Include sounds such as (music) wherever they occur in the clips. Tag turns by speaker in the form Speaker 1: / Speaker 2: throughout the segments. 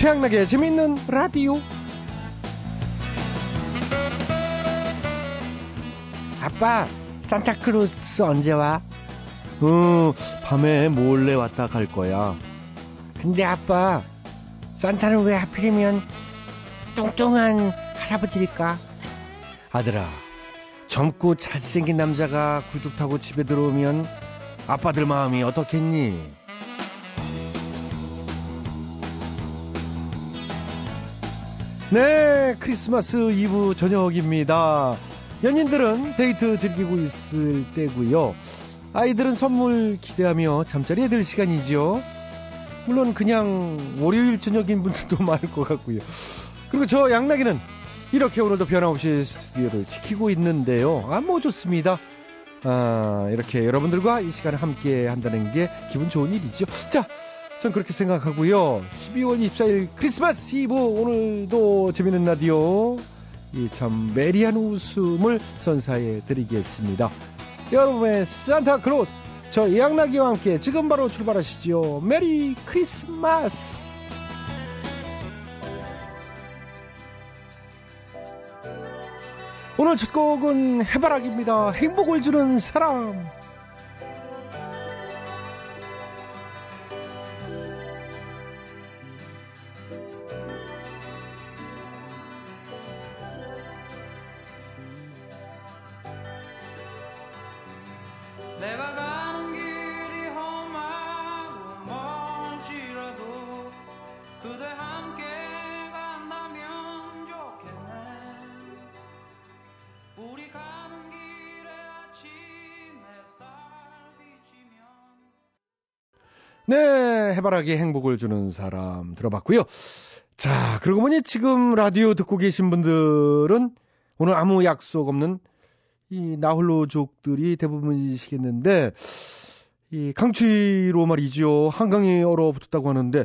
Speaker 1: 최양락의 재미있는 라디오. 아빠, 산타크로스 언제 와? 어, 밤에 몰래 왔다 갈 거야. 근데 아빠, 산타는 왜 하필이면 뚱뚱한 할아버지일까? 아들아, 젊고 잘생긴 남자가 굴뚝 타고 집에 들어오면 아빠들 마음이 어떻겠니? 네, 크리스마스 이브 저녁입니다. 연인들은 데이트 즐기고 있을 때고요. 아이들은 선물 기대하며 잠자리에 들 시간이죠. 물론 그냥 월요일 저녁인 분들도 (laughs) 많을 것 같고요. 그리고 저 양락이는 이렇게 오늘도 변함없이 스튜디오를 지키고 있는데요. 아, 뭐 좋습니다. 아, 이렇게 여러분들과 이 시간을 함께 한다는 게 기분 좋은 일이죠. 자, 전 그렇게 생각하고요. 12월 24일 크리스마스 이브 오늘도 재밌는 라디오 이 참 merry한 웃음을 선사해 드리겠습니다. 여러분의 산타클로스 저 양락이와 함께 지금 바로 출발하시죠. Merry Christmas. 오늘 첫 곡은 해바라기입니다. 행복을 주는 사람. 해바라기 행복을 주는 사람 들어봤고요. 자, 그러고 보니 지금 라디오 듣고 계신 분들은 오늘 아무 약속 없는 이 나홀로족들이 대부분이시겠는데 이 강추위로 말이죠. 한강이 얼어붙었다고 하는데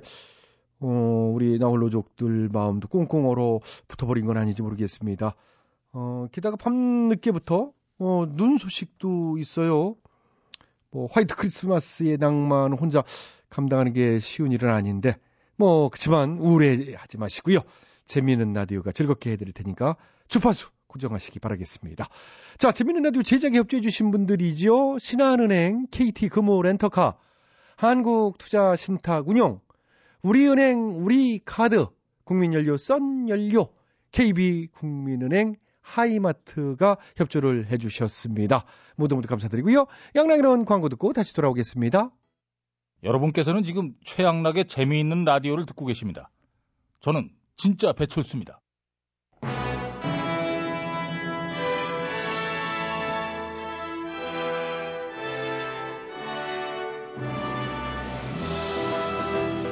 Speaker 1: 어, 우리 나홀로족들 마음도 꽁꽁 얼어붙어버린 건 아닌지 모르겠습니다. 어, 게다가 밤늦게부터 어, 눈 소식도 있어요. 뭐 화이트 크리스마스의 낭만 혼자 감당하는 게 쉬운 일은 아닌데 뭐 그치만 우울해하지 마시고요. 재미있는 라디오가 즐겁게 해드릴 테니까 주파수 고정하시기 바라겠습니다. 자, 재미있는 라디오 제작에 협조해 주신 분들이죠. 신한은행, KT 금호 렌터카, 한국투자신탁운용, 우리은행 우리카드, 국민연료 썬연료, KB국민은행 하이마트가 협조를 해주셨습니다. 모두 모두 감사드리고요. 양락이는 광고 듣고 다시 돌아오겠습니다.
Speaker 2: 여러분께서는 지금 최양락의 재미있는 라디오를 듣고 계십니다. 저는 진짜 배철수입니다.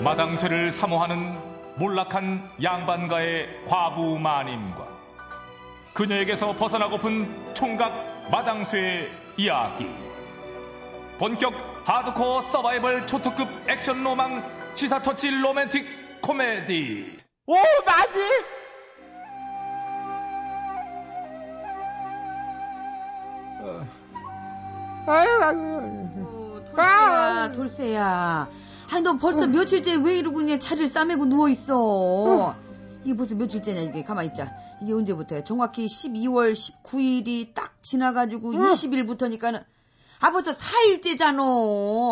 Speaker 2: 마당쇠를 사모하는 몰락한 양반가의 과부 마님과 그녀에게서 벗어나고픈 총각 마당쇠의 이야기. 본격 하드코어 서바이벌 초특급 액션 로망 시사 터치 로맨틱 코미디.
Speaker 3: 오, 맞지? 아유, 아유.
Speaker 4: 어, 돌쇠야, 돌쇠야. 아니, 너 벌써 며칠째 왜 이러고 그냥 차를 싸매고 누워있어? 이게 벌써 며칠째냐, 이게. 가만히 있자. 이게 언제부터야? 정확히 12월 19일이 딱 지나가지고 20일부터니까는. 아, 벌써 4일째잖아.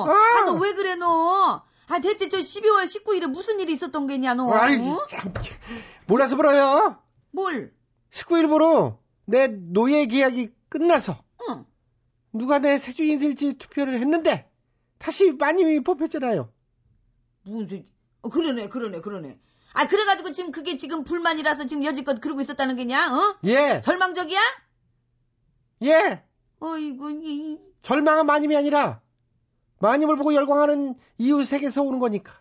Speaker 4: 아, 너 왜 그래, 너? 아, 대체 저 12월 19일에 무슨 일이 있었던 게냐, 너?
Speaker 3: 아이,
Speaker 4: 어?
Speaker 3: 참. 몰라서 불어요.
Speaker 4: 뭘?
Speaker 3: 19일부로 내 노예 계약이 끝나서
Speaker 4: 응.
Speaker 3: 누가 내 세주인이 될지 투표를 했는데 다시 마님이 뽑혔잖아요.
Speaker 4: 무슨 소리? 어, 그러네, 그러네, 그러네. 아, 그래가지고 지금 그게 지금 불만이라서 지금 여지껏 그러고 있었다는 게냐, 어?
Speaker 3: 예,
Speaker 4: 절망적이야?
Speaker 3: 예.
Speaker 4: 어이구, 이,
Speaker 3: 절망한 마님이 아니라 마님을 보고 열광하는 이웃에게서 오는 거니까.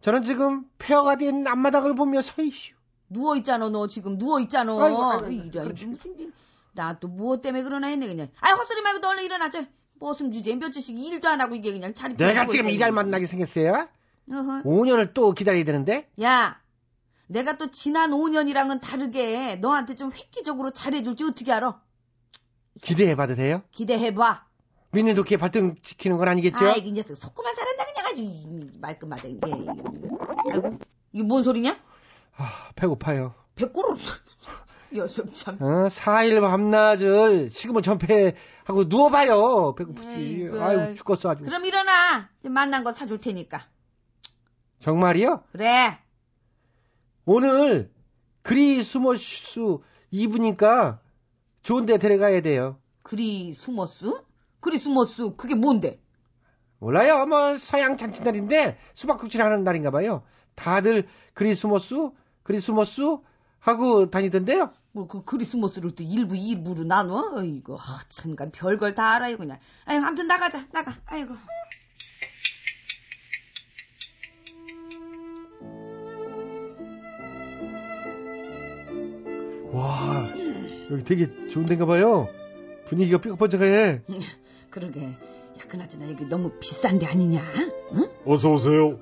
Speaker 3: 저는 지금 폐허가 된 앞마당을 보며 서 있슈.
Speaker 4: 누워 있잖아, 너 지금 누워 있잖아.
Speaker 3: 아이고, 아이고,
Speaker 4: 이래. 무슨, 나 또 무엇 때문에 그러나 했네, 그냥. 아이, 헛소리 말고 너 얼른 일어나자. 무슨 주제, 며칠씩 일도 안 하고 이게 그냥 차리
Speaker 3: 내가 지금 일할 만나게 생겼어요?
Speaker 4: 어허.
Speaker 3: 5년을 또 기다려야 되는데?
Speaker 4: 야, 내가 또 지난 5년이랑은 다르게 너한테 좀 획기적으로 잘해줄지 어떻게 알아?
Speaker 3: 기대해봐도 돼요?
Speaker 4: 기대해봐.
Speaker 3: 믿는 도끼에 발등 지키는 건 아니겠죠?
Speaker 4: 아이, 이 녀석 속고만 살았나 그냥 아주 이 말끝마다 이게. 아이고, 이게 뭔 소리냐?
Speaker 5: 아, 배고파요.
Speaker 4: 배꼽으로 (laughs) 녀석 참.
Speaker 5: 어, 4일 밤낮을 식으면 전폐하고 누워봐요. 배고프지.
Speaker 4: 에이구.
Speaker 5: 아유, 죽겠어, 아주.
Speaker 4: 그럼 일어나. 이제 만난 거 사줄 테니까.
Speaker 5: 정말이요?
Speaker 4: 그래.
Speaker 5: 오늘 그리스머스 이브니까 좋은 데 데려가야 돼요.
Speaker 4: 그리스머스? 그리스머스 그게 뭔데?
Speaker 5: 몰라요. 뭐 서양 잔치날인데 수박국질 하는 날인가 봐요. 다들 그리스머스, 그리스머스 하고 다니던데요.
Speaker 4: 뭐그 그리스머스를 또 일부 이부로 나눠? 어이구 아, 참간 별걸 다 알아요 그냥. 아유 아무튼 나가자 나가. 아이고.
Speaker 5: 와, 여기 되게 좋은 데인가 봐요. 분위기가 삐걱번쩍해. (laughs)
Speaker 4: 그러게. 야 그나저나 여기 너무 비싼 데 아니냐? 응?
Speaker 1: 어서 오세요.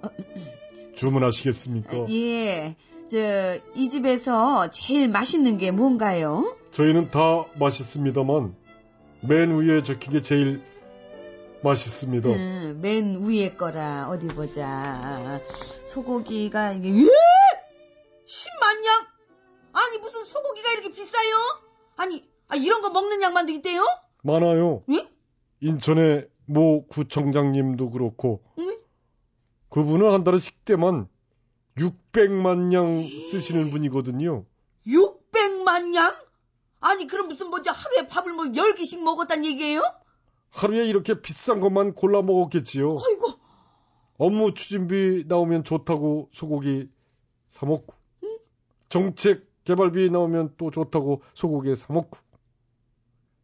Speaker 1: 주문하시겠습니까?
Speaker 4: 예. 저 이 집에서 제일 맛있는 게 뭔가요?
Speaker 1: 저희는 다 맛있습니다만 맨 위에 적힌 게 제일 맛있습니다.
Speaker 4: 음, 맨 위에 거라 어디 보자. 소고기가 이게 예! 10만 양? 아니 무슨 소고기가 이렇게 비싸요? 아니 아, 이런 거 먹는 양반도 있대요?
Speaker 1: 많아요.
Speaker 4: 예?
Speaker 1: 인천의 모 구청장님도 그렇고
Speaker 4: 응?
Speaker 1: 그분은 한 달에 식대만 600만 양 쓰시는 분이거든요.
Speaker 4: 600만 양? 아니 그럼 무슨 뭐지 하루에 밥을 뭐 10개씩 먹었단 얘기예요?
Speaker 1: 하루에 이렇게 비싼 것만 골라 먹었겠지요.
Speaker 4: 아이고
Speaker 1: 업무 추진비 나오면 좋다고 소고기 사 먹고 정책 개발비 나오면 또 좋다고 소고기 사 먹고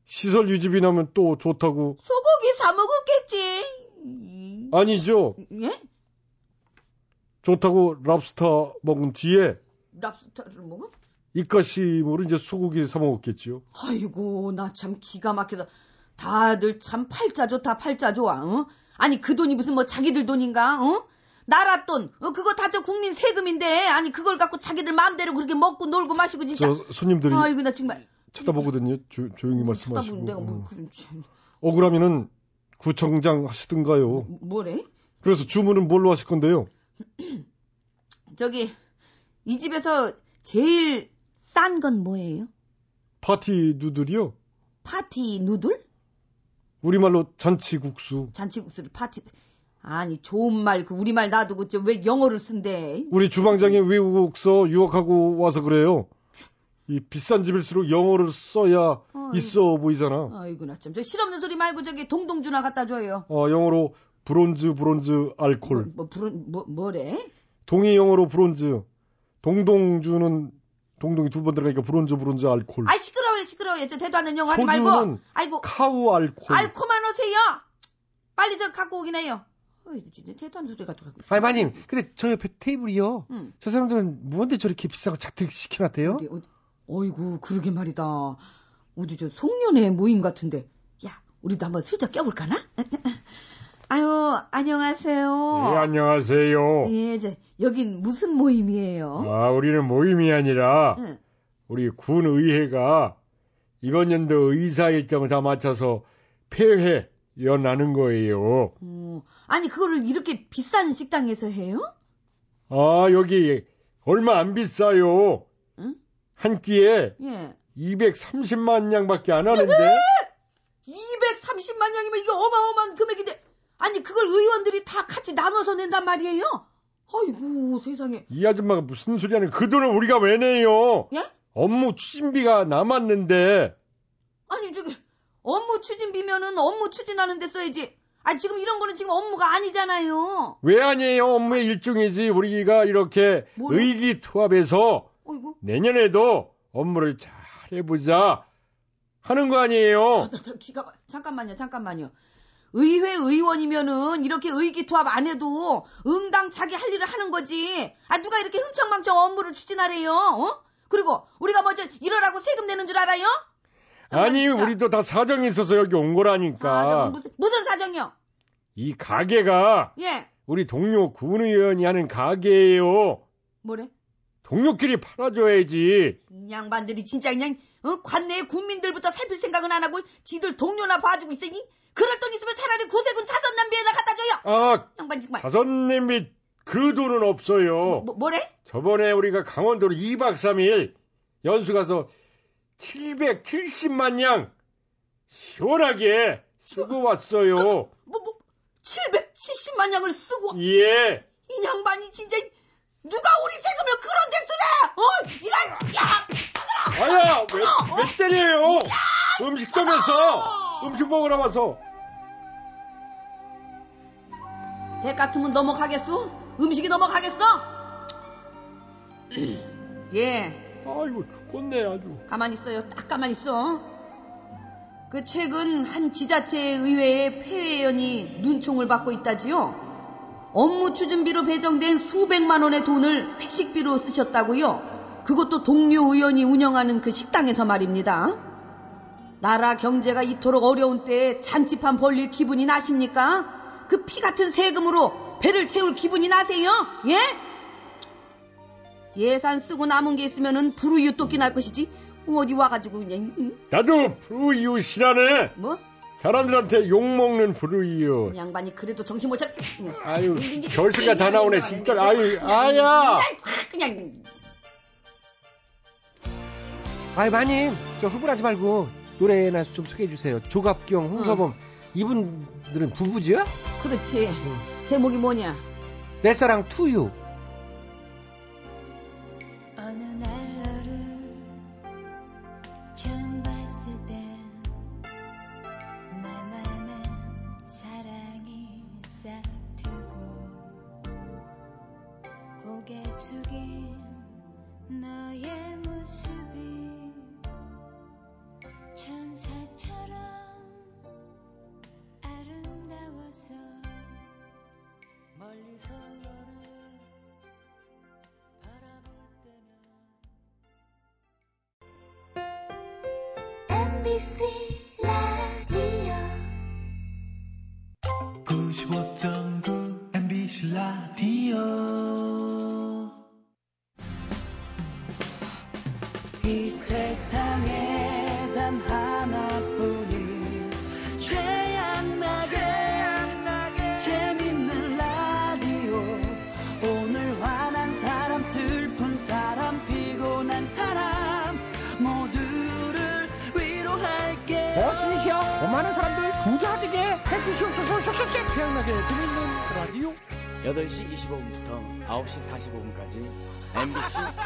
Speaker 1: 시설 유지비 나오면 또 좋다고
Speaker 4: 소고기 사 먹었겠지.
Speaker 1: 아니죠.
Speaker 4: 예?
Speaker 1: 좋다고 랍스터 먹은 뒤에
Speaker 4: 랍스터를 먹어?
Speaker 1: 입가심으로 이제 소고기 사 먹었겠지요.
Speaker 4: 아이고 나 참 기가 막혀서 다들 참 팔자 좋다 팔자 좋아 어? 아니 그 돈이 무슨 뭐 자기들 돈인가 어? 나라 돈 어, 그거 다 저 국민 세금인데 아니 그걸 갖고 자기들 마음대로 그렇게 먹고 놀고 마시고 진짜
Speaker 1: 저 손님들이
Speaker 4: 아이고 나 정말
Speaker 1: 쳐다보거든요. 조, 조용히
Speaker 4: 쳐다보는
Speaker 1: 말씀하시고.
Speaker 4: 내가 뭐
Speaker 1: 어.
Speaker 4: 그런
Speaker 1: 억울하면은 구청장 하시든가요.
Speaker 4: 뭐, 뭐래?
Speaker 1: 그래서 주문은 뭘로 하실 건데요? (clears throat)
Speaker 4: 저기 이 집에서 제일 싼 건 뭐예요?
Speaker 1: 파티 누들이요.
Speaker 4: 파티 누들?
Speaker 1: 우리말로 잔치국수.
Speaker 4: 잔치국수를 파티 아니 좋은 말 그 우리말 놔두고 저왜 영어를 쓴대?
Speaker 1: 우리 주방장이 외국서 유학하고 와서 그래요. 이 비싼 집일수록 영어를 써야
Speaker 4: 어이.
Speaker 1: 있어 보이잖아.
Speaker 4: 아이고 나참 저 실없는 소리 말고 저기 동동주나 갖다 줘요.
Speaker 1: 어, 영어로 브론즈 브론즈 알콜.
Speaker 4: 뭐, 뭐 부른 뭐 뭐래?
Speaker 1: 동이 영어로 브론즈. 동동주는 동동이 두 번 들어가니까 브론즈 브론즈 알콜.
Speaker 4: 아 시끄러워요 시끄러워요 저 대도 않는 영어 하지 말고 아이고
Speaker 1: 카우 알콜.
Speaker 4: 알코만 오세요 빨리 저 갖고 오긴 해요 어이 진짜 않는 소리 갖고 가고 있어
Speaker 5: 아이, 마님, 근데 저 옆에 테이블이요.
Speaker 4: 응.
Speaker 5: 저 사람들은 뭔데 저렇게 비싼 걸 자택 시켜놨대요?
Speaker 4: 어디 어디 어이구 그러게 말이다 어디 저 송년회 모임 같은데 야 우리도 한번 슬쩍 껴볼까나? (laughs) 아유 안녕하세요
Speaker 1: 예, 안녕하세요.
Speaker 4: 예, 저 여긴 무슨 모임이에요?
Speaker 1: 아, 우리는 모임이 아니라
Speaker 4: 응.
Speaker 1: 우리 군의회가 이번 연도 의사 일정을 다 맞춰서 폐회 연하는 거예요.
Speaker 4: 어, 아니 그거를 이렇게 비싼 식당에서 해요?
Speaker 1: 아, 여기 얼마 안 비싸요.
Speaker 4: 응?
Speaker 1: 한 끼에
Speaker 4: 예.
Speaker 1: 230만 양밖에 안 하는데
Speaker 4: 230만 양이면 이게 어마어마한 금액인데 아니 그걸 의원들이 다 같이 나눠서 낸단 말이에요? 아이고 세상에
Speaker 1: 이 아줌마가 무슨 소리 하는 그 돈을 우리가 왜 내요?
Speaker 4: 예?
Speaker 1: 업무 추진비가 남았는데
Speaker 4: 아니 저기 업무 추진비면은 업무 추진하는 데 써야지 아 지금 이런 거는 지금 업무가 아니잖아요
Speaker 1: 왜 아니에요? 업무의 일종이지 우리가 이렇게
Speaker 4: 뭐요?
Speaker 1: 의기투합해서
Speaker 4: 어이구
Speaker 1: 내년에도 업무를 잘 해보자 하는 거 아니에요?
Speaker 4: 아, 나, 저 기가 막- 잠깐만요 잠깐만요 의회 의원이면은 이렇게 의기투합 안 해도 응당 자기 할 일을 하는 거지 아 누가 이렇게 흥청망청 업무를 추진하래요 어? 그리고 우리가 먼저 이러라고 세금 내는 줄 알아요?
Speaker 1: 아니
Speaker 4: 진짜.
Speaker 1: 우리도 다 사정이 있어서 여기 온 거라니까
Speaker 4: 사정 무슨, 무슨 사정이요?
Speaker 1: 이 가게가
Speaker 4: 예
Speaker 1: 우리 동료 군의원이 하는 가게예요
Speaker 4: 뭐래?
Speaker 1: 동료끼리 팔아줘야지
Speaker 4: 이 양반들이 진짜 그냥 어? 관내의 국민들부터 살필 생각은 안 하고 지들 동료나 봐주고 있으니 그럴 돈 있으면 차라리 구세군 자선 남비에다 갖다 줘요
Speaker 1: 아
Speaker 4: 양반 정말
Speaker 1: 자선 냄비
Speaker 6: 그 돈은 없어요.
Speaker 4: 뭐, 뭐 래?
Speaker 6: 저번에 우리가 강원도로 2박 3일 연수 가서 770만 양 시원하게 쓰고 왔어요.
Speaker 4: 뭐, 뭐, 770만 양을 쓰고,
Speaker 6: 예.
Speaker 4: 이 양반이 진짜, 누가 우리 세금을 그런 데 쓰래! 어, 이런, 야!
Speaker 6: 아야, 왜, 왜 때려요? 음식 점에서 음식 먹으러 와서.
Speaker 4: 대 같으면 넘어가겠소? 음식이 넘어가겠어? (clears throat) 예,
Speaker 6: 아이고, 죽겠네, 아주.
Speaker 4: 가만히 있어요. 딱 가만히 있어. 그 최근 한 지자체 의회의 폐회원이 눈총을 받고 있다지요. 업무 추진비로 배정된 수백만 원의 돈을 회식비로 쓰셨다고요. 그것도 동료 의원이 운영하는 그 식당에서 말입니다. 나라 경제가 이토록 어려운 때에 잔치판 벌릴 기분이 나십니까? 그 피 같은 세금으로 배를 채울 기분이 나세요? 예? 예산 쓰고 남은 게 있으면은 불우이웃 돕기 날 것이지. 어디 와가지고 그냥 응?
Speaker 6: 나도 불우이웃 싫어하네.
Speaker 4: 뭐?
Speaker 6: 사람들한테 욕먹는 불우이웃.
Speaker 4: 양반이 그래도 정신 못 차려. 예.
Speaker 6: 아유, 결승가 다 나오네, 진짜. 아유, 아야!
Speaker 4: 그냥
Speaker 3: 아이 마님 저 흥분하지 말고 노래나 좀 소개해 주세요. 조갑경, 홍서범 이분들은 부부지요?
Speaker 4: 그렇지. 제목이 뭐냐?
Speaker 3: 내 사랑 투유.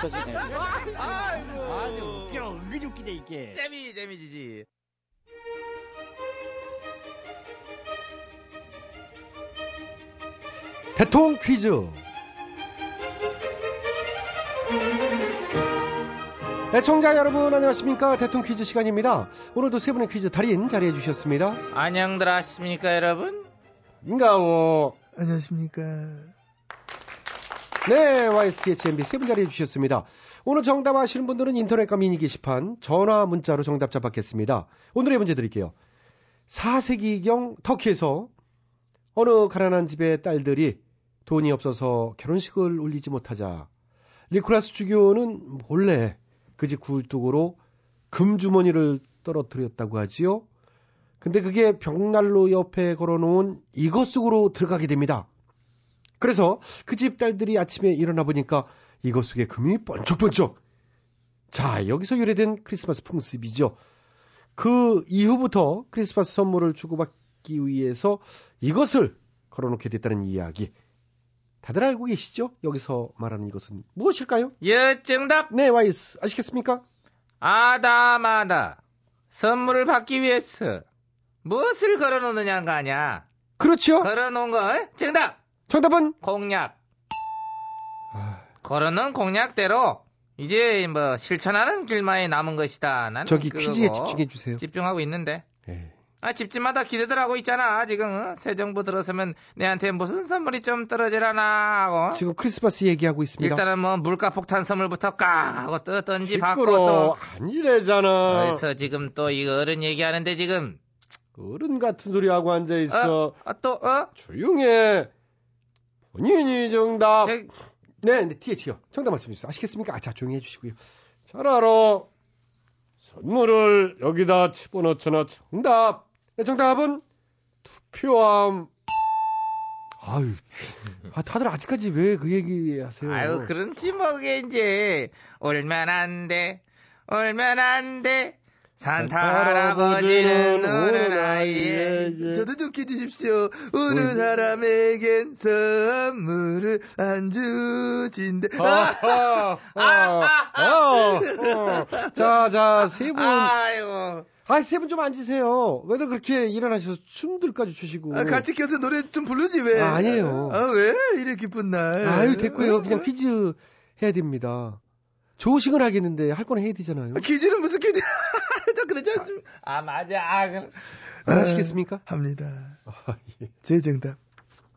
Speaker 7: 터진 앱.
Speaker 3: 아주 웃겨 은근히 웃기네 이게
Speaker 7: 재미 재미지지.
Speaker 1: 대통 퀴즈. 애청자 여러분 안녕하십니까 대통 퀴즈 시간입니다. 오늘도 세 분의 퀴즈 달인 자리해 주셨습니다.
Speaker 7: 안녕들 하십니까 여러분?
Speaker 1: 인가오.
Speaker 8: 안녕하십니까.
Speaker 1: 네, YSTHMB 세분 자리해 주셨습니다. 오늘 정답 아시는 분들은 인터넷과 미니 게시판, 전화, 문자로 정답자 받겠습니다. 오늘의 문제 드릴게요. 4세기경 터키에서 어느 가난한 집의 딸들이 돈이 없어서 결혼식을 올리지 못하자 니콜라스 주교는 몰래 그 집 굴뚝으로 금주머니를 떨어뜨렸다고 하지요. 근데 그게 벽난로 옆에 걸어놓은 이것 속으로 들어가게 됩니다. 그래서 그 집 딸들이 아침에 일어나 보니까 이것 속에 금이 번쩍번쩍. 자, 여기서 유래된 크리스마스 풍습이죠. 그 이후부터 크리스마스 선물을 주고받기 위해서 이것을 걸어놓게 됐다는 이야기. 다들 알고 계시죠? 여기서 말하는 이것은 무엇일까요?
Speaker 7: 예, 정답.
Speaker 1: 네, 와이스. 아시겠습니까?
Speaker 7: 아다마다. 선물을 받기 위해서 무엇을 걸어놓느냐는 거 아니야.
Speaker 1: 그렇죠.
Speaker 7: 걸어놓은 거, 어? 정답.
Speaker 1: 정답은
Speaker 7: 공약.
Speaker 1: 아,
Speaker 7: 걸어놓은 공약대로 이제 뭐 실천하는 길만이 남은 것이다. 나는
Speaker 1: 저기 퀴즈에 집중해 주세요.
Speaker 7: 집중하고 있는데.
Speaker 1: 예.
Speaker 7: 아, 집집마다 기대들 하고 있잖아. 지금 어? 새 정부 들어서면 내한테 무슨 선물이 좀 떨어지려나 하고.
Speaker 1: 지금 크리스마스 얘기하고 있습니다.
Speaker 7: 일단은 뭐 물가 폭탄 선물부터 까 하고 떴던지 받고. 또
Speaker 6: 아니래잖아.
Speaker 7: 그래서 지금 또 이 어른 얘기하는데 지금
Speaker 6: 어른 같은 소리 하고 앉아 있어.
Speaker 7: 아, 또 어?
Speaker 6: 조용해. 본인이 정답.
Speaker 7: 저,
Speaker 1: 네, 네, TH요. 정답 말씀해 주세요. 아시겠습니까? 아, 자, 조용히 해주시고요.
Speaker 6: 잘 알아. 선물을 여기다 집어넣잖아. 정답.
Speaker 1: 네, 정답은
Speaker 6: 투표함.
Speaker 1: 아유, 아, 다들 아직까지 왜 그 얘기 하세요?
Speaker 7: 아유, 그런지 뭐게 이제 울면 안 돼. 울면 안 돼. 산타 할아버지는 우는 아이에게
Speaker 8: 저도 좀 끼주십시오. 어느 사람에겐 선물을 안 주진대.
Speaker 1: 아하, 아, 아, 어. 자, 자, 세 분.
Speaker 7: 아이고.
Speaker 1: 아, 세 분 좀 앉으세요. 왜들 그렇게 일어나셔서 춤들까지 추시고.
Speaker 8: 아, 같이 껴서 노래 좀 부르지 왜?
Speaker 1: 아, 아니에요.
Speaker 8: 아, 왜? 이래 기쁜 날.
Speaker 1: 아유, 됐고요.
Speaker 8: 어?
Speaker 1: 그냥 퀴즈 해야 됩니다. 건 알겠는데, 할 거는 해야 되잖아요.
Speaker 8: 아, 퀴즈는 무슨 퀴즈? 저 그러지 않습니다.
Speaker 7: 아, 맞아. 아, 그,
Speaker 1: 안 하시겠습니까?
Speaker 8: 합니다.
Speaker 1: 아, 예.
Speaker 8: 제 정답.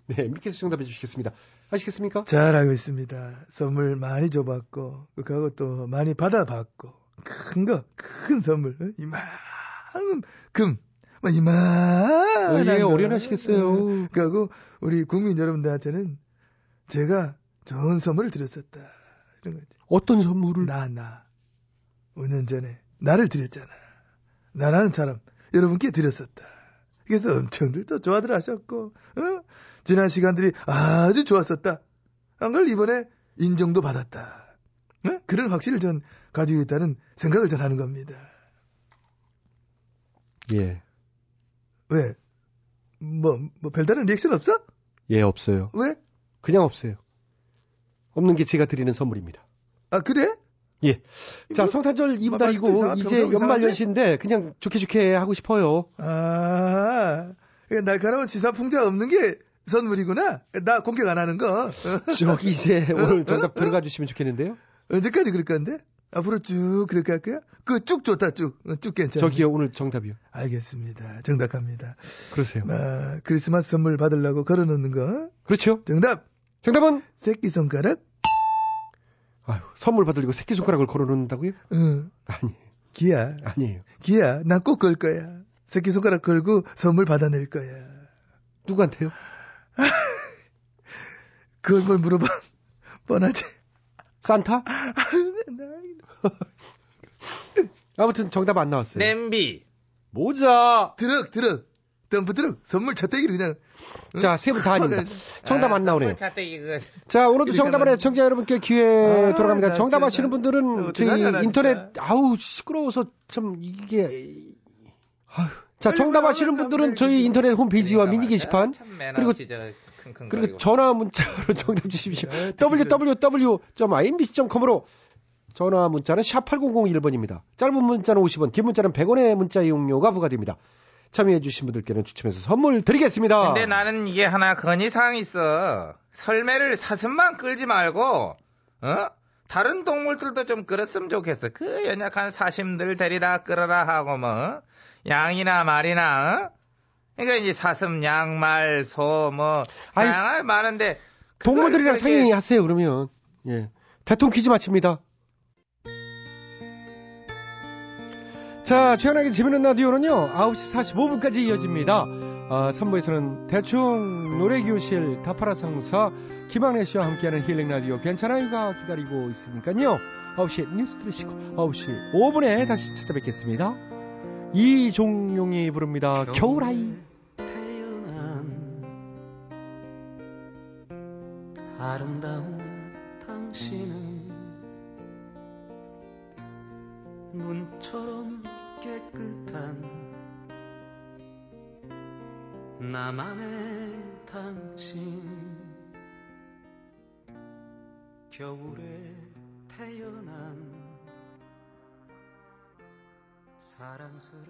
Speaker 1: 네, 믿겠어 정답해 주시겠습니다. 하시겠습니까?
Speaker 8: 잘 알고 있습니다. 선물 많이 줘봤고, 그거 또 많이 받아봤고, 큰 거, 큰 선물, 어? 이만큼, 금, 뭐 이만한.
Speaker 1: 어, 예,
Speaker 8: 거.
Speaker 1: 오련하시겠어요.
Speaker 8: 그하고, 우리 국민 여러분들한테는 제가 좋은 선물을 드렸었다. 이런 거지.
Speaker 1: 어떤 선물을?
Speaker 8: 나, 나. 5년 전에 나를 드렸잖아. 나라는 사람, 여러분께 드렸었다. 그래서 엄청들 또 좋아들 하셨고, 어? 지난 시간들이 아주 좋았었다. 한걸 이번에 인정도 받았다. 어? 그런 확신을 전 가지고 있다는 생각을 전 하는 겁니다.
Speaker 1: 예.
Speaker 8: 왜? 뭐, 뭐, 별다른 리액션 없어?
Speaker 1: 예, 없어요.
Speaker 8: 왜?
Speaker 1: 그냥 없어요. 없는 게 제가 드리는 선물입니다.
Speaker 8: 아, 그래?
Speaker 1: 예. 자,
Speaker 8: 뭐,
Speaker 1: 성탄절
Speaker 8: 이상하-
Speaker 1: 이제 연말? 연시인데, 그냥 좋게 좋게 하고 싶어요.
Speaker 8: 아, 날카로운 지사 풍자 없는 게 선물이구나? 나 공격 안 하는 거. 어? (laughs)
Speaker 1: 저기 이제 오늘 정답 들어가 주시면 좋겠는데요?
Speaker 8: 언제까지 그럴 건데? 앞으로 쭉 그렇게 할 거야? 그쭉 좋다, 쭉. 어, 쭉 괜찮아.
Speaker 1: 저기요, 오늘 정답이요.
Speaker 8: 알겠습니다. 정답합니다.
Speaker 1: 그러세요.
Speaker 8: 아, 크리스마스 선물 받으려고 걸어놓는 거.
Speaker 1: 그렇죠?
Speaker 8: 정답!
Speaker 1: 정답은?
Speaker 8: 새끼손가락?
Speaker 1: 아유, 선물 받으려고 새끼손가락을 걸어놓는다고요?
Speaker 8: 응.
Speaker 1: 아니에요.
Speaker 8: 기야.
Speaker 1: 아니에요.
Speaker 8: 기야. 난 꼭 걸 거야. 새끼손가락 걸고 선물 받아낼 거야.
Speaker 1: 누구한테요? (laughs)
Speaker 8: 그걸 뭘 물어봐. (laughs) 뻔하지.
Speaker 1: 산타? (laughs) 아무튼 정답 안 나왔어요.
Speaker 7: 냄비.
Speaker 1: 모자!
Speaker 8: 트럭, 트럭. 덤프 트럭. 선물 첫대기를 그냥. 응?
Speaker 1: 자, 세 분 다 아닙니다. (laughs) 정답 안 나오네요.
Speaker 7: 그.
Speaker 1: 자, 오늘도 정답을 해
Speaker 8: 난-
Speaker 1: 청자 여러분께 기회
Speaker 8: 아,
Speaker 1: 돌아갑니다.
Speaker 8: 나
Speaker 1: 정답 아시는 분들은 저희
Speaker 8: 나
Speaker 1: 인터넷,
Speaker 8: 진짜.
Speaker 1: 아우, 시끄러워서 참 이게, 아유. 자, 정답 아시는 분들은 저희 인터넷 홈페이지와 미니 게시판, 그리고 그리고 전화 문자로 (laughs) 정답 주십시오.
Speaker 8: 야,
Speaker 1: www.imbc.com으로 전화 문자는 샵 8001번입니다. 짧은 문자는 50원, 긴 문자는 100원의 문자 이용료가 부과됩니다. 참여해주신 분들께는 추첨해서 선물 드리겠습니다.
Speaker 7: 근데 나는 이게 하나 건의사항이 있어. 설매를 사슴만 끌지 말고, 어? 다른 동물들도 좀 끌었으면 좋겠어. 그 연약한 사심들 데리다 끌어라 하고 뭐, 양이나 말이나, 어? 그러니까 이제 사슴, 양, 말, 소, 뭐, 다양한 많은데,
Speaker 1: 동물들이랑 상의하세요 그러면. 예. 대통령 퀴즈 마칩니다. 자, 최연하게 재밌는 라디오는요, 9시 45분까지 이어집니다. 아, 3부에서는 대충 노래교실 다파라 상사 김학래 씨와 함께하는 힐링 라디오 괜찮아요가 기다리고 있으니까요. 9시에 뉴스 들으시고 9시 5분에 다시 찾아뵙겠습니다. 이종용이 부릅니다. 겨울아이.
Speaker 9: 태어난 아름다운 당신은 눈처럼 깨끗한 나만의 당신. 겨울에 태어난 사랑스런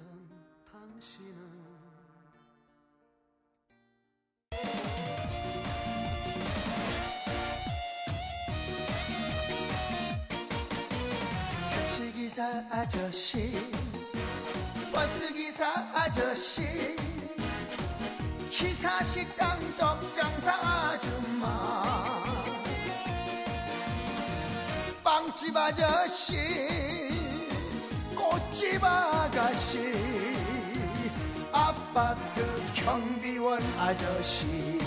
Speaker 9: 당신은 택시기사 아저씨 버스기사 아저씨. 기사식당 떡장사 아줌마. 빵집 아저씨 꽃집 아가씨. 아파트 경비원 아저씨.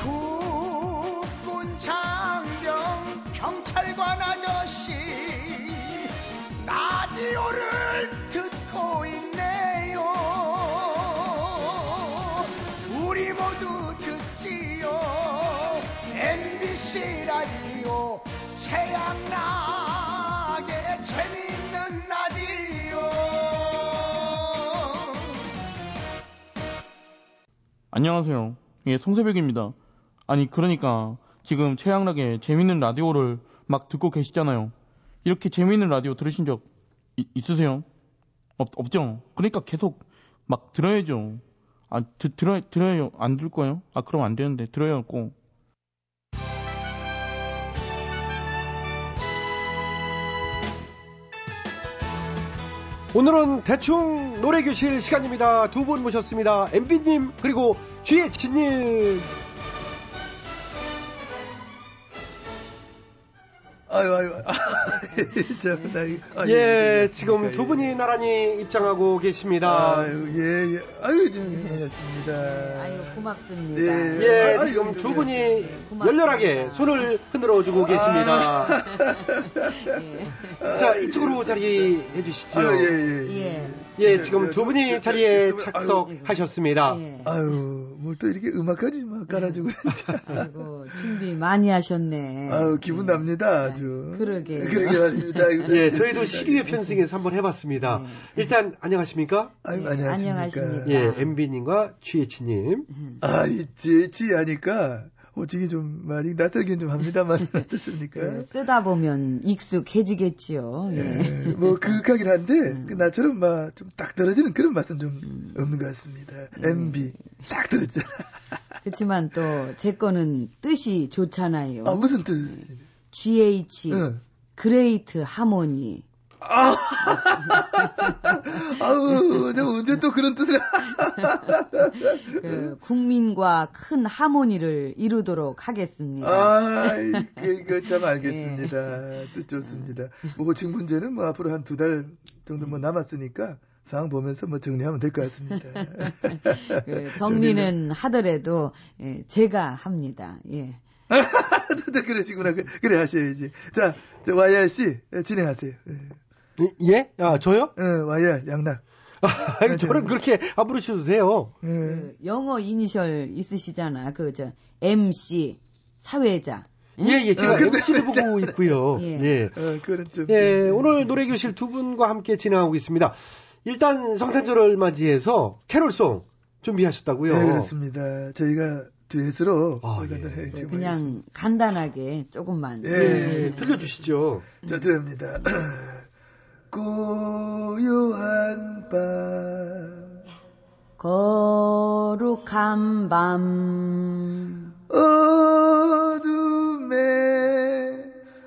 Speaker 9: 국군 장병 경찰관 아저씨 라디오를 듣고 있네요 모두 듣지요 MBC 라디오 최양락의 재미있는 라디오
Speaker 10: 안녕하세요. 예, 송새벽입니다. 아니, 그러니까 지금 최양락의 재밌는 라디오를 막 듣고 계시잖아요. 이렇게 재밌는 라디오 들으신 적 이- 있으세요? 없, 없죠? 그러니까 계속 막 들어야죠. 아, 드, 들어, 들어요. 안 들 거예요? 아, 그럼 안 되는데. 들어요, 꼭.
Speaker 1: 오늘은 대충 노래교실 시간입니다. 두 분 모셨습니다. MB님 그리고 GH님.
Speaker 8: 아유, 아유, 아, (laughs) 이거- 아,
Speaker 1: 예,
Speaker 8: 예,
Speaker 1: 지금
Speaker 8: 예,
Speaker 1: 두
Speaker 8: 예.
Speaker 1: 분이 나란히 입장하고 계십니다.
Speaker 8: 아유, 예, 예. 아유, 좀 반갑습니다.
Speaker 4: 아유 고맙습니다.
Speaker 8: 예.
Speaker 1: 예,
Speaker 8: 아유,
Speaker 1: 지금 두
Speaker 8: 좀-
Speaker 1: 분이
Speaker 4: 고맙습니다.
Speaker 1: 열렬하게 손을 흔들어 주고 계십니다.
Speaker 4: 예.
Speaker 1: 자, 이쪽으로 자리해 주시죠.
Speaker 8: 아유, 예, 예.
Speaker 4: 예.
Speaker 1: 예, 지금 두
Speaker 8: 저-
Speaker 1: 분이
Speaker 8: 저-
Speaker 1: 자리에
Speaker 8: 저- 아유,
Speaker 1: 착석하셨습니다.
Speaker 4: 예.
Speaker 8: 아유, 뭘 또 이렇게 음악까지 막 깔아주고, 진짜.
Speaker 4: 아이고 준비 많이 하셨네.
Speaker 8: 아유, 기분
Speaker 4: 예.
Speaker 8: 납니다, 아주.
Speaker 4: 그러게.
Speaker 8: 그러게 말입니다. (laughs)
Speaker 1: 예, 저희도 12회 편승에서 한번 해봤습니다.
Speaker 4: 네.
Speaker 1: 일단 안녕하십니까?
Speaker 8: 아유,
Speaker 4: 예,
Speaker 8: 안녕하십니까.
Speaker 4: 안녕하십니까.
Speaker 1: 예, MB님과 GH님.
Speaker 8: 아, 이 지지 하니까, 솔직히 좀, 많이 낯설긴 좀 합니다만, (laughs) 어떻습니까?
Speaker 4: 그 쓰다 보면 익숙해지겠지요. 예.
Speaker 8: 예, 뭐, 그윽하긴 한데, 그 나처럼 막, 좀 딱 떨어지는 그런 맛은 좀 없는 것 같습니다. MB. 딱 떨어졌잖아.
Speaker 4: 그렇지만 또 제 거는 뜻이 좋잖아요.
Speaker 8: 아, 무슨 뜻?
Speaker 4: GH
Speaker 8: 응.
Speaker 4: Great Harmony.
Speaker 8: 아우, 저 언제 또 그런 뜻을.
Speaker 4: 그 국민과 큰 하모니를 이루도록 하겠습니다.
Speaker 8: 아, 그거 참 알겠습니다. 뜻 좋습니다. 뭐, 호칭 문제는 뭐, 앞으로 한 두 달 정도 뭐 남았으니까, 상황 보면서 뭐 정리하면 될 것 같습니다. (laughs)
Speaker 4: 그 (laughs) 정리는 하더라도 예, 제가 합니다. 예. (laughs)
Speaker 8: 또 그러시구나. 그- 그래 하셔야지. 자, 저 YRC 진행하세요. 예.
Speaker 1: 예? 아, 저요?
Speaker 8: 어, YR 양락. (laughs)
Speaker 1: 아니, 저는 그렇게 안 부르셔도 돼요.
Speaker 8: 예.
Speaker 4: 그 영어 이니셜 있으시잖아. 그 저 MC 사회자.
Speaker 1: 예, 예, 제가
Speaker 8: 어,
Speaker 1: MC를 보고 있고요.
Speaker 4: 예.
Speaker 1: 예.
Speaker 8: 어, 그건 좀.
Speaker 1: 예, 오늘 노래교실 두 분과 함께 진행하고 있습니다. 일단 성탄절을 맞이해서 캐롤송 준비하셨다고요.
Speaker 8: 네, 그렇습니다. 저희가 듀엣으로
Speaker 1: 아, 예.
Speaker 8: 지금
Speaker 4: 그냥 간단하게 조금만.
Speaker 8: 예.
Speaker 1: 예, 들려주시죠.
Speaker 8: 자, 들립니다. (clears throat) 고요한 밤,
Speaker 4: 거룩한 밤.
Speaker 8: 어둠에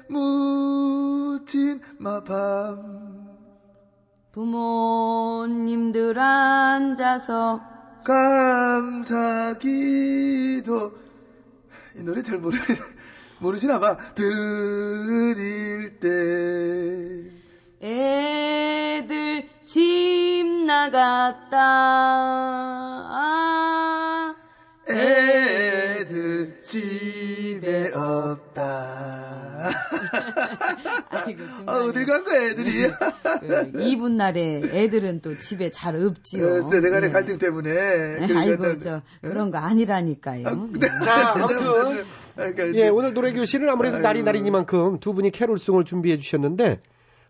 Speaker 8: 묻힌 마밤,
Speaker 4: 부모님들 앉아서
Speaker 8: 감사기도, 이 노래 잘 모르, (laughs) 모르시나 봐. 드릴 때,
Speaker 4: 애들 집 나갔다. 아,
Speaker 8: 애들 집에 없다. (laughs)
Speaker 4: 아이고,
Speaker 8: 아, 어딜 간 거야, 애들이?
Speaker 4: 그 이분 날에 애들은 또 집에 잘 없지요.
Speaker 8: 어, 세대 간의
Speaker 4: 예.
Speaker 8: 갈등 때문에. 그러니까
Speaker 4: 아이고,
Speaker 8: 나-
Speaker 4: 저, 그런 거 아니라니까요. 예.
Speaker 1: 자, 아무튼 (laughs)
Speaker 8: 그러니까
Speaker 1: 예, 오늘 노래 교실은 아무래도
Speaker 8: 아이고.
Speaker 1: 날이 날이니만큼 두 분이 캐롤송을 준비해 주셨는데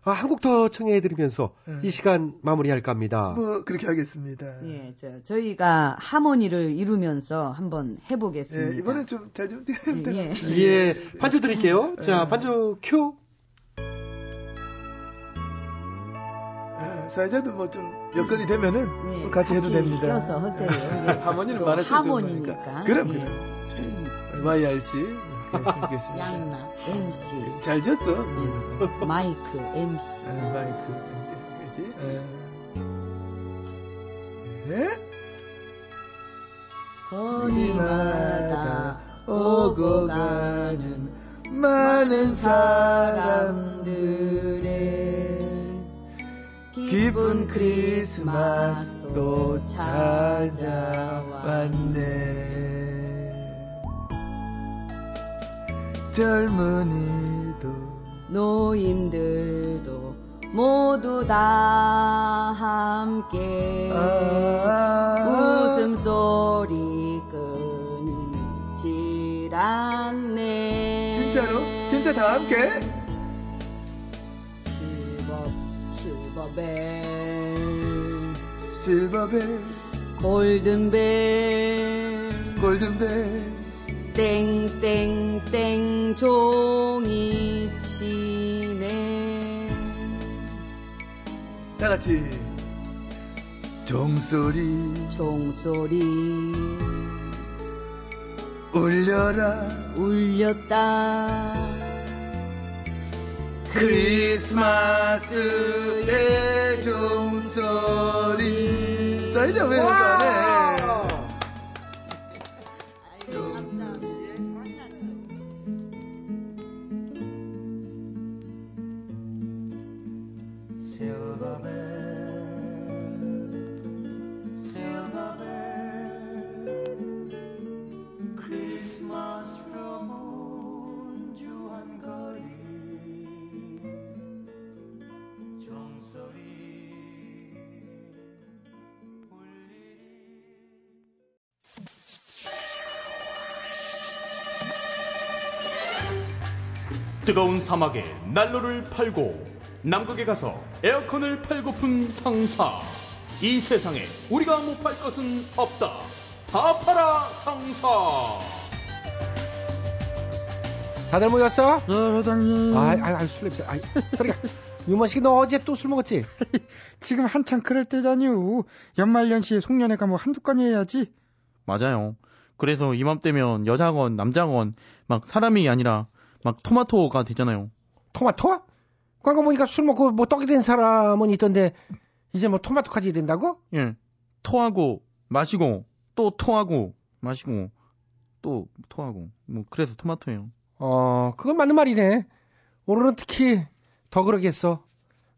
Speaker 1: 아, 한곡 더 청해 드리면서 이 시간 마무리할까 합니다.
Speaker 8: 뭐, 그렇게 하겠습니다.
Speaker 4: 예, 저, 저희가 하모니를 이루면서 한번 해 보겠습니다.
Speaker 8: 예, 이번엔 좀 잘 좀.
Speaker 4: 예, (laughs) 예.
Speaker 1: 예, 반주 드릴게요. 자, 반주 큐.
Speaker 8: 아, 사회자도 뭐 좀 여건이 되면은
Speaker 4: 예,
Speaker 8: 뭐 같이 해도 됩니다.
Speaker 4: 껴서 하세요. (laughs) 예.
Speaker 8: 하모니를 좋은
Speaker 4: 하모니니까.
Speaker 8: 거니까. 그럼,
Speaker 4: 예.
Speaker 8: 그럼. YRC. 하겠습니다.
Speaker 4: 양나 MC
Speaker 8: 잘 졌어.
Speaker 4: 예. 마이크 MC
Speaker 8: 아, 마이크. 그지? 예?
Speaker 4: 거리마다 오고 가는
Speaker 8: 많은
Speaker 4: 사람들의 기쁜 크리스마스도 찾아왔네.
Speaker 8: 젊은이도
Speaker 4: 노인들도 모두 다 함께
Speaker 8: 아~
Speaker 4: 웃음소리 끊이질 않네. 진짜로?
Speaker 8: 진짜 다 함께?
Speaker 4: 실버 실버벨.
Speaker 8: 실버벨.
Speaker 4: 골든벨.
Speaker 8: 골든벨.
Speaker 4: 땡땡땡 종이 치네.
Speaker 8: 다 같이. 종소리.
Speaker 4: 종소리.
Speaker 8: 울려라.
Speaker 4: 울렸다.
Speaker 8: 크리스마스의 종소리. 사이 다왜 가네
Speaker 2: 뜨거운 사막에 난로를 팔고 남극에 가서 에어컨을 팔고픈 상사. 이 세상에 우리가 못 팔 것은 없다. 다 팔아 상사.
Speaker 1: 다들 모였어?
Speaker 10: 예, 회장님.
Speaker 1: 아, 아, 아, 술 냄새. 아, 소리가. 유머식이 너 어제 또 술 먹었지? (laughs)
Speaker 10: 지금 한창 그럴 때잖요. 연말연시에 송년회가 뭐 한두 건이 해야지. 맞아요. 그래서 이맘때면 여자건 남자건 막 사람이 아니라 막 토마토가 되잖아요.
Speaker 1: 토마토? 광고 보니까 술 먹고 뭐 떡이 된 사람은 있던데 이제 뭐 토마토까지 된다고?
Speaker 10: 예. 토하고 마시고 또 토하고 마시고 또 토하고 뭐 그래서 토마토예요.
Speaker 1: 어, 그건 맞는 말이네. 오늘은 특히 더 그러겠어.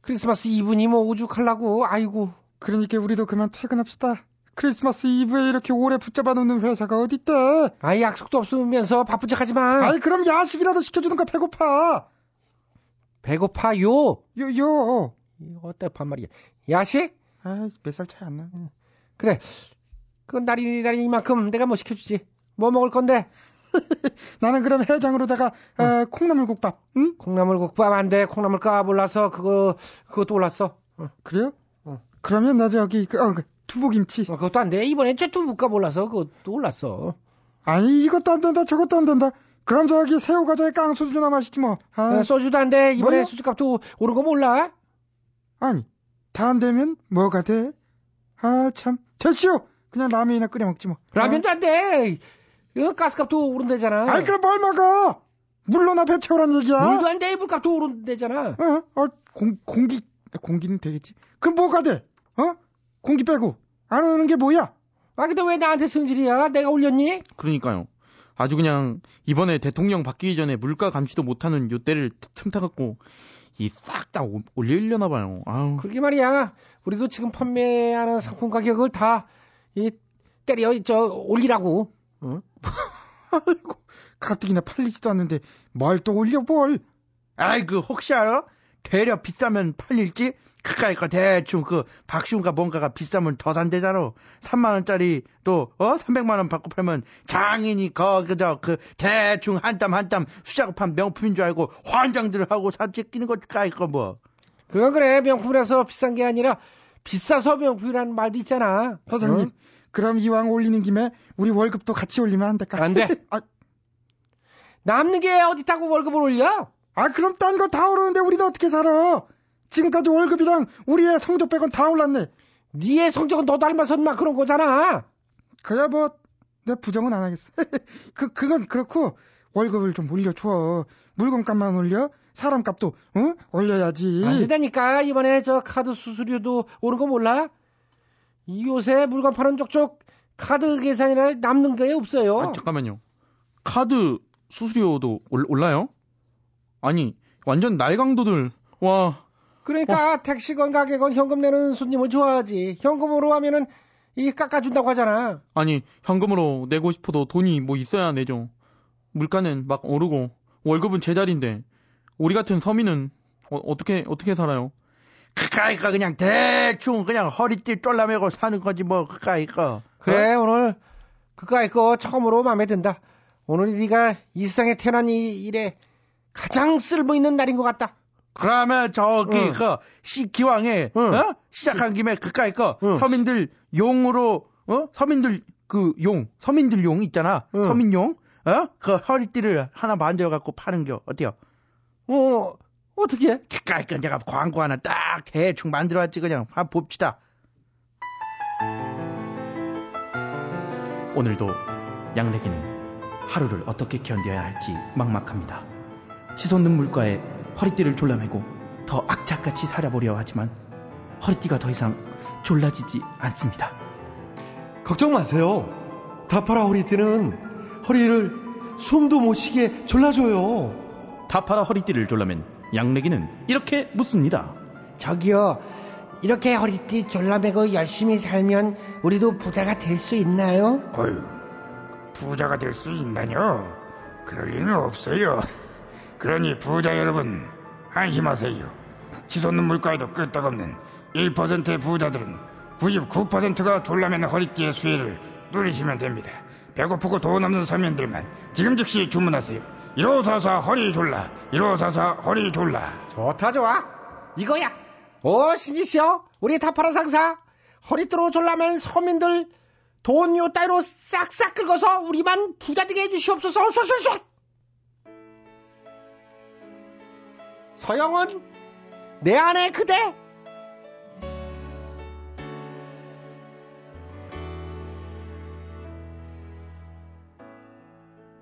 Speaker 1: 크리스마스 이브니 뭐 오죽하려고. 아이고.
Speaker 10: 그러니까 우리도 그만 퇴근합시다. 크리스마스 이브에 이렇게 오래 붙잡아 놓는 회사가 어딨대?
Speaker 1: 아이 약속도 없으면서 바쁜 척하지 마.
Speaker 10: 아이 그럼 야식이라도 시켜주는 거 배고파.
Speaker 1: 배고파요.
Speaker 10: 요 요.
Speaker 1: 어때 반말이야. 야식?
Speaker 10: 아 몇 살 차이 안 나.
Speaker 1: 그래. 그건 날이 날이 이만큼 내가 뭐 시켜주지. 뭐 먹을 건데? (laughs)
Speaker 10: 나는 그럼 해장으로다가 어, 콩나물국밥. 응?
Speaker 1: 콩나물국밥 안 돼. 콩나물 까 몰라서 그거 그것도 올랐어. 어.
Speaker 10: 그래요?
Speaker 1: 어.
Speaker 10: 그러면 나 저기 그, 어, 그 두부김치.
Speaker 1: 어, 그것도 안 돼. 이번에 쇠두부가 몰라서 그것도 올랐어.
Speaker 10: 아니 이것도 안 된다 저것도 안 된다. 그럼 저기 새우 과자에 깡소주 좀 마시지 뭐. 아,
Speaker 1: 어, 소주도 안 돼. 이번에
Speaker 10: 뭐요?
Speaker 1: 수주값도 오른 거 몰라?
Speaker 10: 아니 다 안 되면 뭐가 돼? 아 참 됐시오. 그냥 라면이나 끓여 먹지 뭐.
Speaker 1: 라면도 안 돼. 이거 가스값도 오른대잖아.
Speaker 10: 아이 그럼 뭘 먹어? 물로나 배 채우란 얘기야.
Speaker 1: 물도 안 돼. 물값도 오른대잖아.
Speaker 10: 어, 어, 공, 공기, 공기는 되겠지. 그럼 뭐가 돼? 어? 공기 빼고. 안 오는 게 뭐야?
Speaker 1: 아 근데 왜 나한테 승질이야? 내가 올렸니?
Speaker 10: 그러니까요. 아주 그냥 이번에 대통령 바뀌기 전에 물가 감시도 못하는 요 때를 틈타갖고 이 싹 다 올리려나 봐요. 아우.
Speaker 1: 그러게 말이야. 우리도 지금 판매하는 상품 가격을 다 이 때려 저 올리라고. 응? (laughs)
Speaker 10: 아이고, 가뜩이나 팔리지도 않는데 뭘 또 올려 뭘. 아이고, 혹시 알아? 대려 비싸면 팔릴지? 그까이 거 대충 그 박시훈가 뭔가가 비싸면 더 산대잖아. 3만 원짜리 또 어? 300만 원 받고 팔면 장인이 거 그저 그 대충 한 땀 한 땀 수작업한 명품인 줄 알고 환장들 하고 사재끼는 거 까이 거 뭐.
Speaker 1: 그건 그래. 명품이라서 비싼 게 아니라 비싸서 명품이라는 말도 있잖아.
Speaker 10: 사장님,
Speaker 1: 응?
Speaker 10: 그럼 이왕 올리는 김에 우리 월급도 같이 올리면 안 될까?
Speaker 1: 안 돼. (laughs)
Speaker 10: 아,
Speaker 1: 남는 게 어디 있다고 월급을 올려?
Speaker 10: 아, 그럼 딴 거 다 오르는데 우리는 어떻게 살아? 지금까지 월급이랑 우리의 성적 빼곤 다 올랐네.
Speaker 1: 니의 성적은 너 닮아서 막 그런 거잖아.
Speaker 10: 그야 뭐, 내 부정은 안 하겠어. (laughs) 그, 그건 그렇고, 월급을 좀 올려줘. 물건값만 올려? 사람값도, 응? 올려야지.
Speaker 1: 안 된다니까. 이번에 저 카드 수수료도 오른 거 몰라? 이 요새 물건 파는 쪽쪽 카드 계산이나 남는 게 없어요.
Speaker 10: 아, 잠깐만요. 카드 수수료도 올, 올라요? 아니, 완전 날강도들, 와.
Speaker 1: 그러니까 택시건 가게건 현금 내는 손님을 좋아하지. 현금으로 하면은 이 깎아준다고 하잖아.
Speaker 10: 아니, 현금으로 내고 싶어도 돈이 뭐 있어야 내죠. 물가는 막 오르고, 월급은 제자리인데, 우리 같은 서민은 어, 떻게 어떻게 살아요? 그까이까 그냥 대충 그냥 허리띠 쫄라매고 사는 거지 뭐 그까이까.
Speaker 1: 그래 오늘 그까이 거 처음으로 마음에 든다. 오늘 네가 이 세상에 태어난 이 일에
Speaker 11: 가장 쓸모 있는 날인 것 같다.
Speaker 12: 그러면 저기
Speaker 11: 응.
Speaker 12: 그 시, 기왕에
Speaker 11: 응.
Speaker 12: 어? 시작한 김에 그까이 거
Speaker 11: 응.
Speaker 12: 서민들 용으로 어? 서민들 그 용 서민들 용 있잖아
Speaker 11: 응.
Speaker 12: 서민용 어? 그 허리띠를 하나 만들어 갖고 파는 겨 어때요?
Speaker 11: 어, 어떻게?
Speaker 12: 그까이 거 내가 광고 하나 딱 대충 만들어 왔지 그냥 한번 봅시다.
Speaker 2: 오늘도 양래기는 하루를 어떻게 견뎌야 할지 막막합니다. 치솟는 물가에 허리띠를 졸라매고 더 악착같이 살아보려 하지만 허리띠가 더 이상 졸라지지 않습니다.
Speaker 1: 걱정 마세요. 다파라 허리띠는 허리를 숨도 못 쉬게 졸라줘요.
Speaker 2: 다파라 허리띠를 졸라맨 양래기는 이렇게 묻습니다.
Speaker 11: 저기요, 이렇게 허리띠 졸라매고 열심히 살면 우리도 부자가 될 수 있나요?
Speaker 10: 어휴, 부자가 될 수 있다뇨? 그럴 리는 없어요. 그러니 부자 여러분, 안심하세요. 치솟는 물가에도 끄떡없는 1%의 부자들은 99%가 졸라맨 허리띠의 수혜를 누리시면 됩니다. 배고프고 돈 없는 서민들만 지금 즉시 주문하세요. 1544 허리 졸라, 1544 허리 졸라.
Speaker 11: 좋다, 좋아. 이거야. 오, 신이시여. 우리 다파라 상사. 허리띠로 졸라맨 서민들 돈요 따위로 싹싹 긁어서 우리만 부자 되게 해주시옵소서. 쏘쏘쏘. 서영은 내 안에 그대.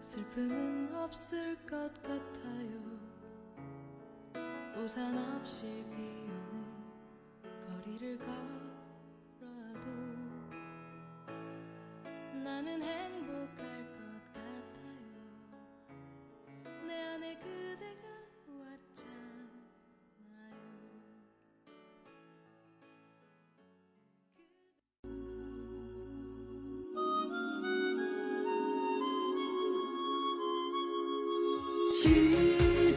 Speaker 3: 슬픔은 없을 것 같아요 우산 없이 비오는 거리를 걸어도 나는 행복할 것 같아요 내 안에 그대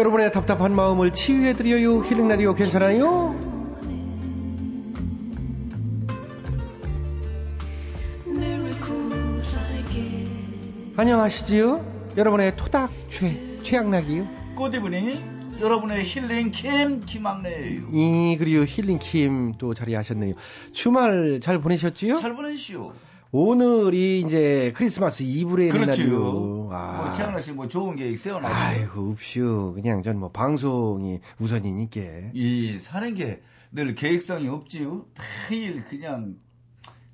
Speaker 1: 여러분의 답답한 마음을 치유해드려요. 힐링라디오 괜찮아요?
Speaker 11: 안녕하시지요? 여러분의 토닥 최, 최양락이요.
Speaker 13: 꽃이분이 여러분의 힐링 캠 김학래예요.
Speaker 1: 이 그리고 힐링 킴 또 자리하셨네요. 주말 잘 보내셨지요?
Speaker 13: 잘 보내시오.
Speaker 1: 오늘이 이제 크리스마스 이브레. 날이요. 아.
Speaker 13: 뭐 태양나 씨뭐 좋은 계획 세워놨어요.
Speaker 1: 아이고 없슈. 그냥 전 뭐 방송이 우선이니까.
Speaker 13: 이 사는 게 늘 계획성이 없지요. 매일 그냥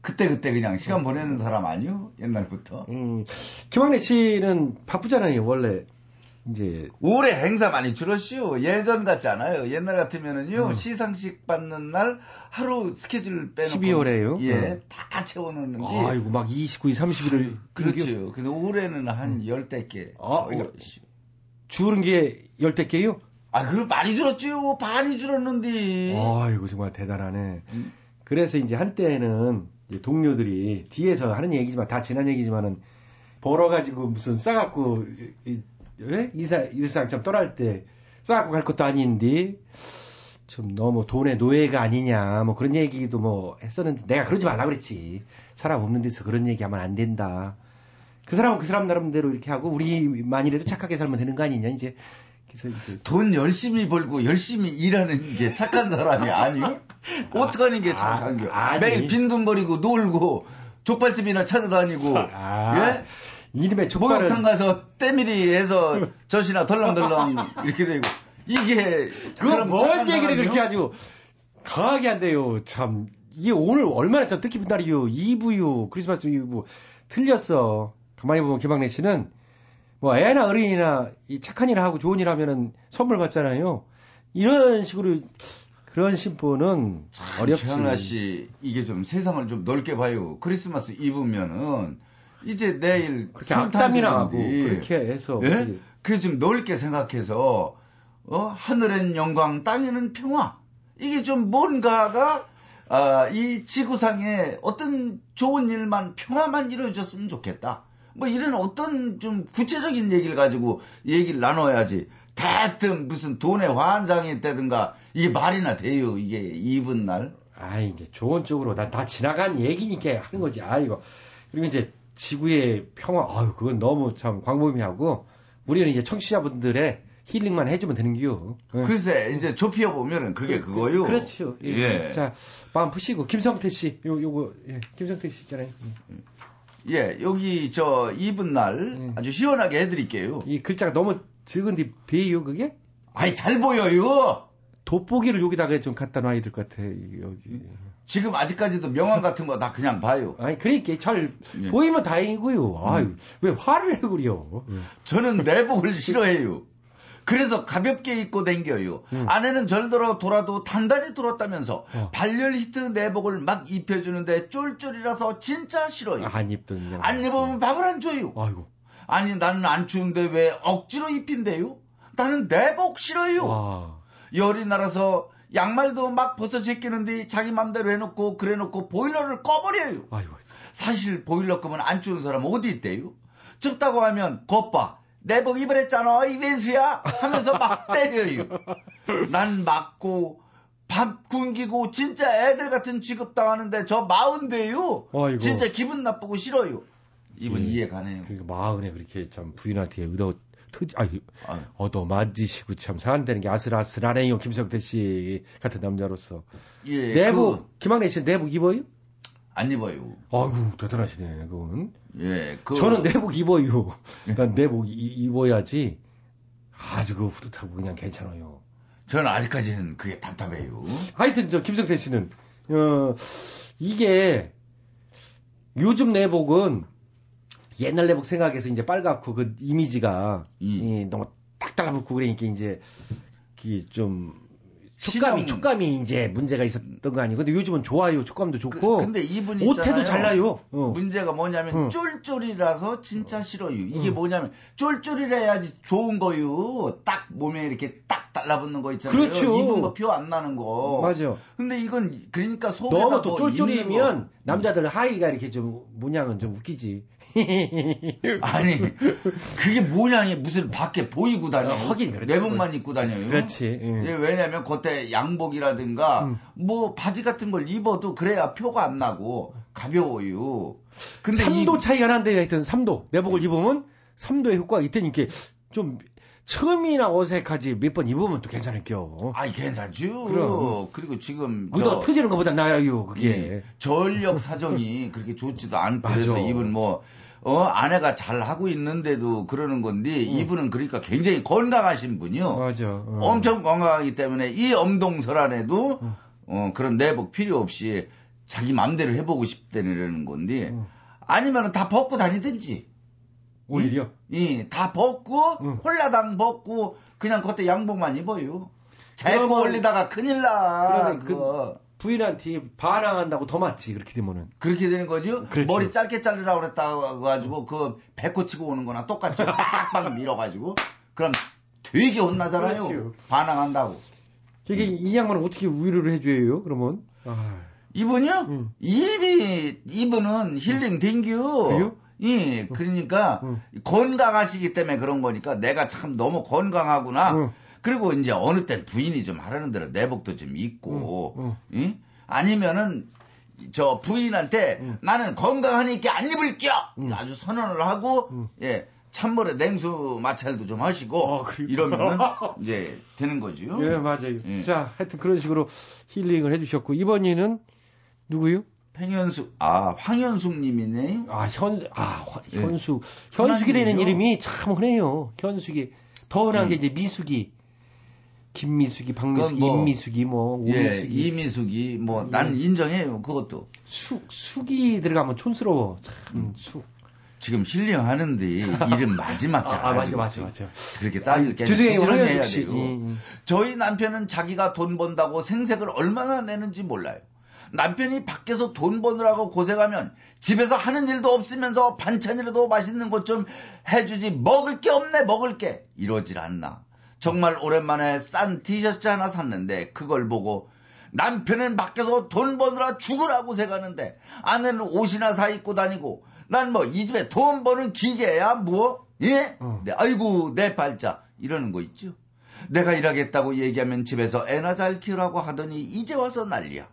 Speaker 13: 그때 그때 그냥 시간 보내는 사람 아니요? 옛날부터.
Speaker 1: 음, 김학래 씨는 바쁘잖아요. 원래 이제
Speaker 13: 올해 행사 많이 줄었시오. 예전 같지 않아요. 옛날 같으면은요
Speaker 1: 음.
Speaker 13: 시상식 받는 날 하루 스케줄 빼놓고
Speaker 1: 12월에요?
Speaker 13: 예,
Speaker 1: 음.
Speaker 13: 다 채워놓는데.
Speaker 1: 아이고 막 29일, 30일을
Speaker 13: 그렇죠. 근데 올해는 한 열댓 개.
Speaker 1: 아, 이거 줄은 게 열댓 개요?
Speaker 13: 아, 그 많이 줄었지요. 반이 줄었는데.
Speaker 1: 아이고 정말 대단하네.
Speaker 13: 음.
Speaker 1: 그래서 이제 한때는 이제 동료들이 뒤에서 하는 얘기지만 다 지난 얘기지만은 벌어가지고 무슨 싸갖고 이- 이- 예? 이사 이사장처럼 떠날 때 싸갖고 갈 것도 아닌데 좀 너무 돈의 노예가 아니냐 뭐 그런 얘기도 뭐 했었는데 내가 그러지 말라 그랬지 사람 없는 데서 그런 얘기하면 안 된다. 그 사람은 그 사람 나름대로 이렇게 하고 우리만이라도 착하게 살면 되는 거 아니냐 이제 그래서 이제
Speaker 13: 돈 열심히 벌고 열심히 일하는 게 착한 사람이 아니요? 어떻게 하는 게 착한 겨?
Speaker 1: 아니.
Speaker 13: 매일 빈돈 버리고 놀고 족발집이나 찾아다니고
Speaker 1: 아,
Speaker 13: 예?
Speaker 1: 이름에 족발은
Speaker 13: 목욕탕 가서 때밀이 해서 (laughs) 젖이나 덜렁덜렁 이렇게 되고 이게 그럼
Speaker 1: 뭔 얘기를? 그렇게 아주 강하게 한대요. 참 이게 오늘 얼마나 저 뜻깊은 날이요. 이브요. 크리스마스 이브 틀렸어. 가만히 보면 김학래 씨는 뭐 애나 어린이나 이 착한 일 하고 좋은 일 하면은 선물 받잖아요. 이런 식으로 그런 심보는 어렵지.
Speaker 13: 최양라 씨 이게 좀 세상을 좀 넓게 봐요. 크리스마스 이브면은 이제 내일
Speaker 1: 그렇게 악담이나 하고 그렇게 해서
Speaker 13: 예?
Speaker 1: 어떻게-
Speaker 13: 그좀 넓게 생각해서 어 하늘엔 영광 땅에는 평화 이게 좀 뭔가가 아, 이 지구상에 어떤 좋은 일만 평화만 이루어졌으면 좋겠다. 뭐 이런 어떤 좀 구체적인 얘기를 가지고 얘기를 나눠야지. 대뜸 무슨 돈의 환장이 있다든가 이게 말이나 돼요. 이게 이분 날.
Speaker 1: 아 이제 좋은 쪽으로 다, 다 지나간 얘기니까 하는 거지. 아이고. 그리고 이제 지구의 평화, 아유, 그건 너무 참 광범위하고, 우리는 이제 청취자분들의 힐링만 해주면 되는 기요. 예.
Speaker 13: 글쎄 이제 좁혀 보면은 그게 그 거요.
Speaker 1: 그렇죠. 예.
Speaker 13: 예.
Speaker 1: 자, 마음 푸시고, 김성태 씨, 요, 요거, 예, 김성태 씨 있잖아요.
Speaker 13: 예, 여기 저 이분 날 아주 시원하게 해드릴게요.
Speaker 1: 이 글자가 너무 적은데 배요 그게?
Speaker 13: 아이 잘 보여요.
Speaker 1: 돋보기를 여기다가 좀 갖다 놔야 될 것 같아. 여기.
Speaker 13: 지금 아직까지도 명함 같은 거다 그냥 봐요.
Speaker 1: 아니 그러니까 잘
Speaker 13: 예.
Speaker 1: 보이면 다행이고요. 아유, 왜 화를 내 그려?
Speaker 13: 저는 내복을 싫어해요. 그래서 가볍게 입고 댕겨요. 아내는 절더러 돌아도 단단히 돌았다면서 발열 히트 내복을 막 입혀주는데 쫄쫄이라서 진짜 싫어요.
Speaker 1: 안 입던 그냥.
Speaker 13: 안 입으면 밥을 안 줘요.
Speaker 1: 아이고.
Speaker 13: 아니 나는 안 추운데 왜 억지로 입힌대요? 나는 내복 싫어요.
Speaker 1: 와.
Speaker 13: 열이 날아서 양말도 막 벗어 제끼는데 자기 맘대로 해놓고 그래놓고 보일러를 꺼버려요.
Speaker 1: 아이고.
Speaker 13: 사실 보일러 끄면 안 추운 사람 어디 있대요? 춥다고 하면 겉봐 내복 입으랬잖아 이 왼수야 하면서 막 (laughs) 때려요. 난 맞고 밥 굶기고 진짜 애들 같은 취급 당하는데 저 마흔대요. 진짜 기분 나쁘고 싫어요. 이분
Speaker 1: 예.
Speaker 13: 이해 가네요.
Speaker 1: 그러니까 마흔에 그렇게 참 부인한테 얻어 터지, 아유, 얻어 맞으시고 참 사한다는 게 아슬아슬하네요. 김성태 씨 같은 남자로서.
Speaker 13: 예,
Speaker 1: 내복, 김학래 씨 내복 입어요?
Speaker 13: 안 입어요.
Speaker 1: 아이고, 대단하시네, 그건.
Speaker 13: 예, 그
Speaker 1: 저는 내복 입어요. 난 내복 이- 입어야지. 아주 그 뿌듯하고 그냥 괜찮아요.
Speaker 13: 저는 아직까지는 그게 답답해요.
Speaker 1: 하여튼 저 김성태 씨는 어 이게 요즘 내복은 옛날 내복 생각해서 이제 빨갛고 그 이미지가 이 너무 딱 달라붙고 그러니까 이제 그좀 촉감이
Speaker 13: 신형-
Speaker 1: 촉감이 이제 문제가 있었던 거 아니고 근데 요즘은 좋아요 촉감도 좋고
Speaker 13: 근데 이분
Speaker 1: 옷태도
Speaker 13: 있잖아요.
Speaker 1: 잘 나요 어.
Speaker 13: 문제가 뭐냐면
Speaker 1: 어.
Speaker 13: 쫄쫄이라서 진짜 싫어요. 이게
Speaker 1: 어.
Speaker 13: 뭐냐면 쫄쫄이라야지 좋은 거요. 딱 몸에 이렇게 딱 달라붙는 거 있잖아요.
Speaker 1: 그렇죠.
Speaker 13: 입은 거표안 나는 거.
Speaker 1: 맞아
Speaker 13: 근데 이건 그러니까 속에다
Speaker 1: 너무
Speaker 13: 또뭐
Speaker 1: 쫄쫄이면
Speaker 13: 거.
Speaker 1: 남자들 하의가 이렇게 좀 모양은 좀 웃기지 (laughs)
Speaker 13: 아니 그게 모양이 무슨 밖에 보이고 다녀요.
Speaker 1: 어, 하긴 그렇죠.
Speaker 13: 내복만 입고 다녀요.
Speaker 1: 그렇지 예.
Speaker 13: 예, 왜냐면 그때 양복이라든가
Speaker 1: 음.
Speaker 13: 뭐 바지 같은 걸 입어도 그래야 표가 안 나고 가벼워요. 근데
Speaker 1: 3도 차이가 난대요. 하여튼 3도. 내복을 입으면 3도의 효과가 있다니까 좀 처음이나 어색하지 몇 번 입으면 또 괜찮을겨.
Speaker 13: 아이 괜찮죠.
Speaker 1: 그럼.
Speaker 13: 그리고 지금 저-
Speaker 1: 터지는 것보다 나아요, 그게.
Speaker 13: 예, 전력 사정이 (laughs) 그렇게 좋지도 않고. 그래서 이분 뭐 어, 아내가 잘 하고 있는데도 그러는 건데 이분은 그러니까 굉장히 건강하신 분이요.
Speaker 1: 맞아. 어.
Speaker 13: 엄청 건강하기 때문에 이 엄동설 안에도 어, 그런 내복 필요 없이 자기 맘대로 해보고 싶다는 건데 아니면 다 벗고 다니든지
Speaker 1: 오히려?
Speaker 13: 이, 다 벗고 홀라당 벗고 그냥 그때 양복만 입어요.
Speaker 1: 그러면-
Speaker 13: 올리다가 큰일 나.
Speaker 1: 그러면
Speaker 13: 그거.
Speaker 1: 부인한테 반항한다고 더 맞지, 그렇게 되면은.
Speaker 13: 그렇게 되는 거죠?
Speaker 1: 그렇죠.
Speaker 13: 머리 짧게 자르라고 그랬다고 가지고 그 배꼽 치고 오는 거나 똑같죠. (laughs) 빡빡 밀어가지고. 그럼 되게 혼나잖아요.
Speaker 1: 그렇죠.
Speaker 13: 반항한다고.
Speaker 1: 이게 이 양반은 어떻게 위로를 해줘요, 그러면? 아,
Speaker 13: 이분이요? 입이, 이분은 힐링 댕겨.
Speaker 1: 그래요?
Speaker 13: 예, 그러니까 건강하시기 때문에 그런 거니까 내가 참 너무 건강하구나. 그리고 이제 어느 땐 부인이 좀 하라는 대로 내복도 좀 입고, 예? 아니면은 저 부인한테 나는 건강하니까 안 입을게요. 아주 선언을 하고, 예. 찬물에 냉수 마찰도 좀 하시고 이러면은 이제 되는 거죠.
Speaker 1: 예, 맞아요.
Speaker 13: 예.
Speaker 1: 자, 하여튼 그런 식으로 힐링을 해주셨고, 이번에는 누구요?
Speaker 13: 팽현숙, 아, 황현숙님이네요.
Speaker 1: 아, 현, 아, 화-
Speaker 13: 예.
Speaker 1: 현숙. 현숙이라는
Speaker 13: 흔한
Speaker 1: 이름이 참 흔해요. 현숙이. 더 흔한 게
Speaker 13: 음.
Speaker 1: 이제 미숙이. 김미숙이, 박미숙이,
Speaker 13: 뭐,
Speaker 1: 임미숙이, 뭐,
Speaker 13: 예,
Speaker 1: 오미숙이.
Speaker 13: 이미숙이 뭐난
Speaker 1: 예.
Speaker 13: 인정해요 그것도.
Speaker 1: 숙, 숙이 들어가면 촌스러워. 참, 숙.
Speaker 13: 지금 힐링하는데 이름 마지막 자.
Speaker 1: 아, 아, 맞아, 맞아, 맞아.
Speaker 13: 그렇게 따질 게. 돼요.
Speaker 1: 음, 음.
Speaker 13: 저희 남편은 자기가 돈 번다고 생색을 얼마나 내는지 몰라요. 남편이 밖에서 돈 버느라고 고생하면 집에서 하는 일도 없으면서 반찬이라도 맛있는 것 좀 해주지 먹을 게 없네 먹을 게 이러질 않나. 정말 오랜만에 싼 티셔츠 하나 샀는데 그걸 보고 남편은 밖에서 돈 버느라 죽으라 고생하는데 아내는 옷이나 사 입고 다니고 난 뭐 이 집에 돈 버는 기계야 뭐? 예? 네, 아이고 내 발자 이러는 거 있죠. 내가 일하겠다고 얘기하면 집에서 애나 잘 키우라고 하더니 이제 와서 난리야.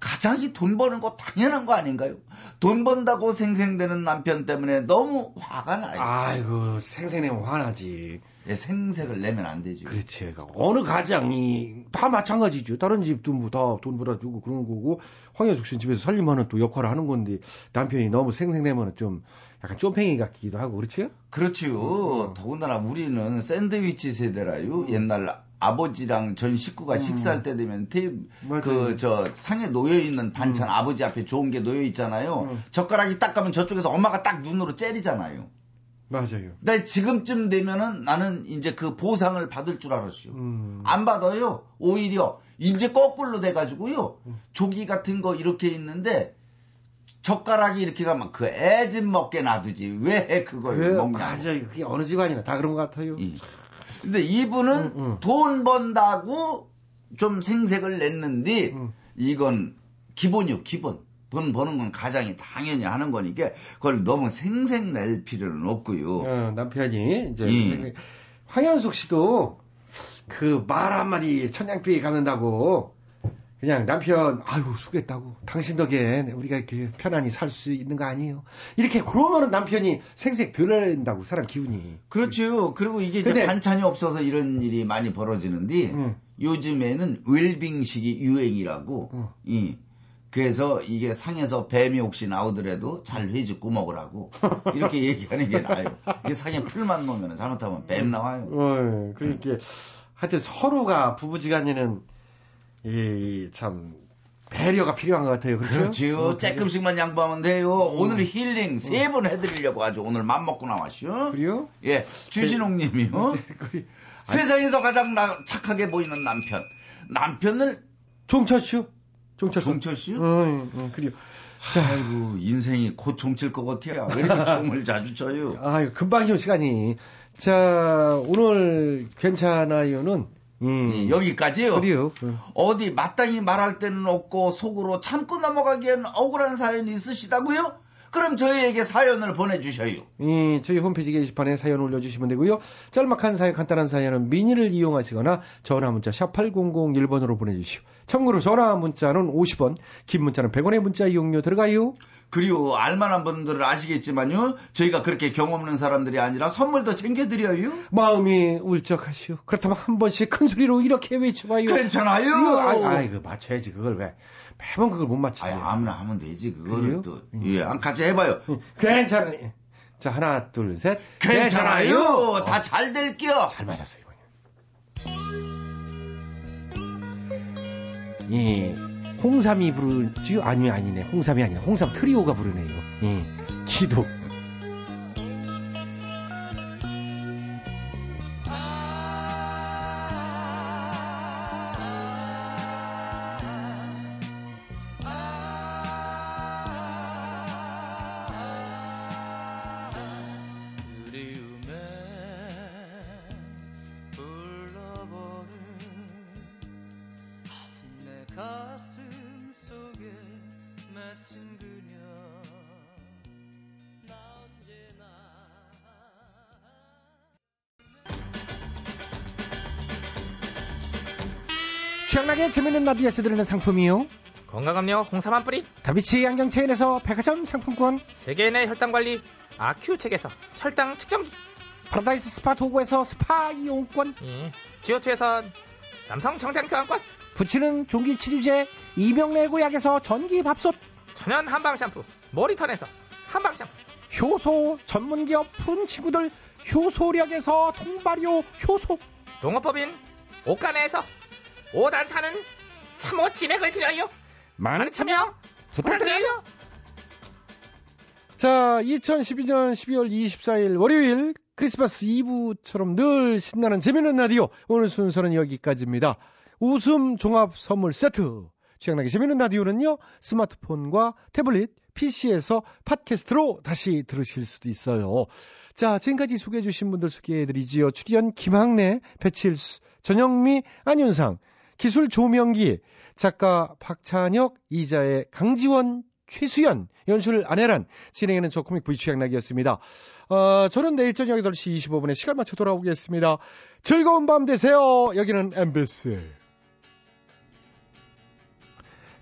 Speaker 13: 가장이 돈 버는 거 당연한 거 아닌가요? 돈 번다고 생생대는 남편 때문에 너무 화가 나요.
Speaker 1: 아이고 생생내면 화나지.
Speaker 13: 예, 생색을 내면 안 되죠.
Speaker 1: 그렇지. 어느 가장이 다 마찬가지죠. 다른 집도 뭐 다 돈 벌어주고 그런 거고 황현숙 씨는 집에서 살림하는 또 역할을 하는 건데 남편이 너무 생생내면 좀 약간 쫌팽이 같기도 하고 그렇지요?
Speaker 13: 그렇지요. 더군다나 우리는 샌드위치 세대라요. 옛날 아버지랑 전 식구가 식사할 때 되면 그저 상에 놓여 있는 반찬 아버지 앞에 좋은 게 놓여 있잖아요. 젓가락이 딱 가면 저쪽에서 엄마가 딱 눈으로 째리잖아요.
Speaker 1: 맞아요.
Speaker 13: 근데 지금쯤 되면은 나는 이제 그 보상을 받을 줄 알았어요. 안 받아요. 오히려 이제 거꾸로 돼 가지고요. 조기 같은 거 이렇게 있는데 젓가락이 이렇게 가면 그 애 집 먹게 놔두지 왜 그걸
Speaker 1: 그,
Speaker 13: 먹냐.
Speaker 1: 맞아요. 그게 어느 집안이나 다 그런 것 같아요.
Speaker 13: 근데 이분은 돈 번다고 좀 생색을 냈는데 이건 기본이요 기본. 돈 버는 건 가장이 당연히 하는 거니까 그걸 너무 생색 낼 필요는 없고요.
Speaker 1: 어, 남편이 이제
Speaker 13: 예.
Speaker 1: 황현숙 씨도 그 말 한마디 천냥빚 갚는다고 그냥 남편 아유 수고했다고 당신 덕에 우리가 이렇게 편안히 살 수 있는 거 아니에요 이렇게 그러면은 남편이 생색 덜낸다고 사람 기분이
Speaker 13: 그렇죠. 그리고 이게 이제
Speaker 1: 근데-
Speaker 13: 반찬이 없어서 이런 일이 많이 벌어지는데 요즘에는 웰빙식이 유행이라고. 이 그래서 이게 상에서 뱀이 혹시 나오더라도 잘 회집고 먹으라고 (laughs) 이렇게 얘기하는 게 나아요. 이게 상에 풀만 놓으면 잘못하면 뱀 나와요.
Speaker 1: 어, 그러니까 하여튼 서로가 부부지간에는 이 참 배려가 필요한 것 같아요 그렇죠?
Speaker 13: 그렇지요. 조금씩만 양보하면 돼요. 오늘 힐링 세 번 해드리려고 아주 오늘 맘 먹고 나왔슈.
Speaker 1: 그래요?
Speaker 13: 예, 주신홍님이요. 세상에서 가장 나- 착하게 보이는 남편. 남편을
Speaker 1: 종철쇼? 종철쇼?
Speaker 13: 종철쇼?
Speaker 1: 어, 어, 그래요.
Speaker 13: 자, 아이고 인생이 곧 종칠 것 같아요. 왜 이렇게 (laughs) 종을 자주 쳐요?
Speaker 1: 아유, 금방이요, 시간이. 자, 오늘 괜찮아요는, 음,
Speaker 13: 여기까지요.
Speaker 1: 그래요.
Speaker 13: 어디 마땅히 말할 때는 없고 속으로 참고 넘어가기엔 억울한 사연이 있으시다고요? 그럼 저희에게 사연을 보내주셔요.
Speaker 1: 이, 저희 홈페이지 게시판에 사연 올려주시면 되고요. 짤막한 사연, 간단한 사연은 미니를 이용하시거나 전화 문자 샵 8001번으로 보내주시오. 참고로 전화 문자는 50원, 긴 문자는 100원의 문자 이용료 들어가요.
Speaker 13: 그리고 알만한 분들은 아시겠지만요. 저희가 그렇게 경험 없는 사람들이 아니라 선물도 챙겨드려요.
Speaker 1: 마음이 울적하시오. 그렇다면 한 번씩 큰 소리로 이렇게 외쳐봐요.
Speaker 13: 괜찮아요.
Speaker 1: 이거, 아, 아, 이거 맞춰야지, 그걸 왜. 매번 그걸 못.
Speaker 13: 아니, 아무나 하면 되지. 그거를
Speaker 1: 그래요?
Speaker 13: 또. 예, 한 같이 해봐요.
Speaker 1: 괜찮아요. 자, 하나, 둘, 셋.
Speaker 13: 괜찮아요. 다 잘 될게요.
Speaker 1: 잘 맞았어요, 예, 홍삼이 부르지요? 아니, 아니네. 홍삼이 아니네. 홍삼 트리오가 부르네요. 예, 기도. 재밌는 라디오에서 드리는 상품이요.
Speaker 7: 건강음료 홍삼 한 뿌리,
Speaker 1: 다비치 안경체인에서 백화점 상품권,
Speaker 7: 세계인의 혈당 관리 아큐첵에서 혈당 측정기,
Speaker 1: 파라다이스 스파 도고에서 스파 이용권,
Speaker 7: 예. 지오투에서 남성 정장 교환권,
Speaker 1: 붙이는 종기 치료제 이명래고약에서 전기 밥솥,
Speaker 7: 천연 한방 샴푸, 모리턴에서 한방 샴푸,
Speaker 1: 효소 전문기업 푼 친구들 효소력에서 통발효 효소,
Speaker 7: 농업법인 옥간에서 오단타는 참호 진액을 드려요. 많은 참여 부탁드려요.
Speaker 1: 자, 2012년 12월 24일 월요일 크리스마스 이브처럼 늘 신나는 재미있는 라디오. 오늘 순서는 여기까지입니다. 웃음 종합 선물 세트. 취향나게 재밌는 라디오는요, 스마트폰과 태블릿, PC에서 팟캐스트로 다시 들으실 수도 있어요. 자, 지금까지 소개해주신 분들 소개해드리지요. 출연 김학래, 배칠수, 전영미, 안윤상, 기술 조명기, 작가 박찬혁, 이자의 강지원, 최수연, 연출 안혜란, 진행하는 저 코믹 V 취향나기였습니다. 어, 저는 내일 저녁 8시 25분에 시간 맞춰 돌아오겠습니다. 즐거운 밤 되세요. 여기는 MBC.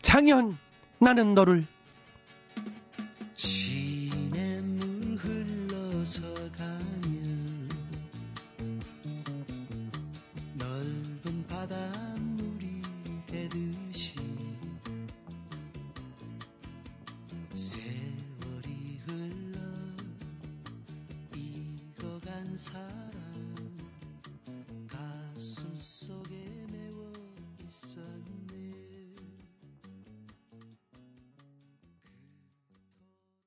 Speaker 1: 장현, 나는 너를.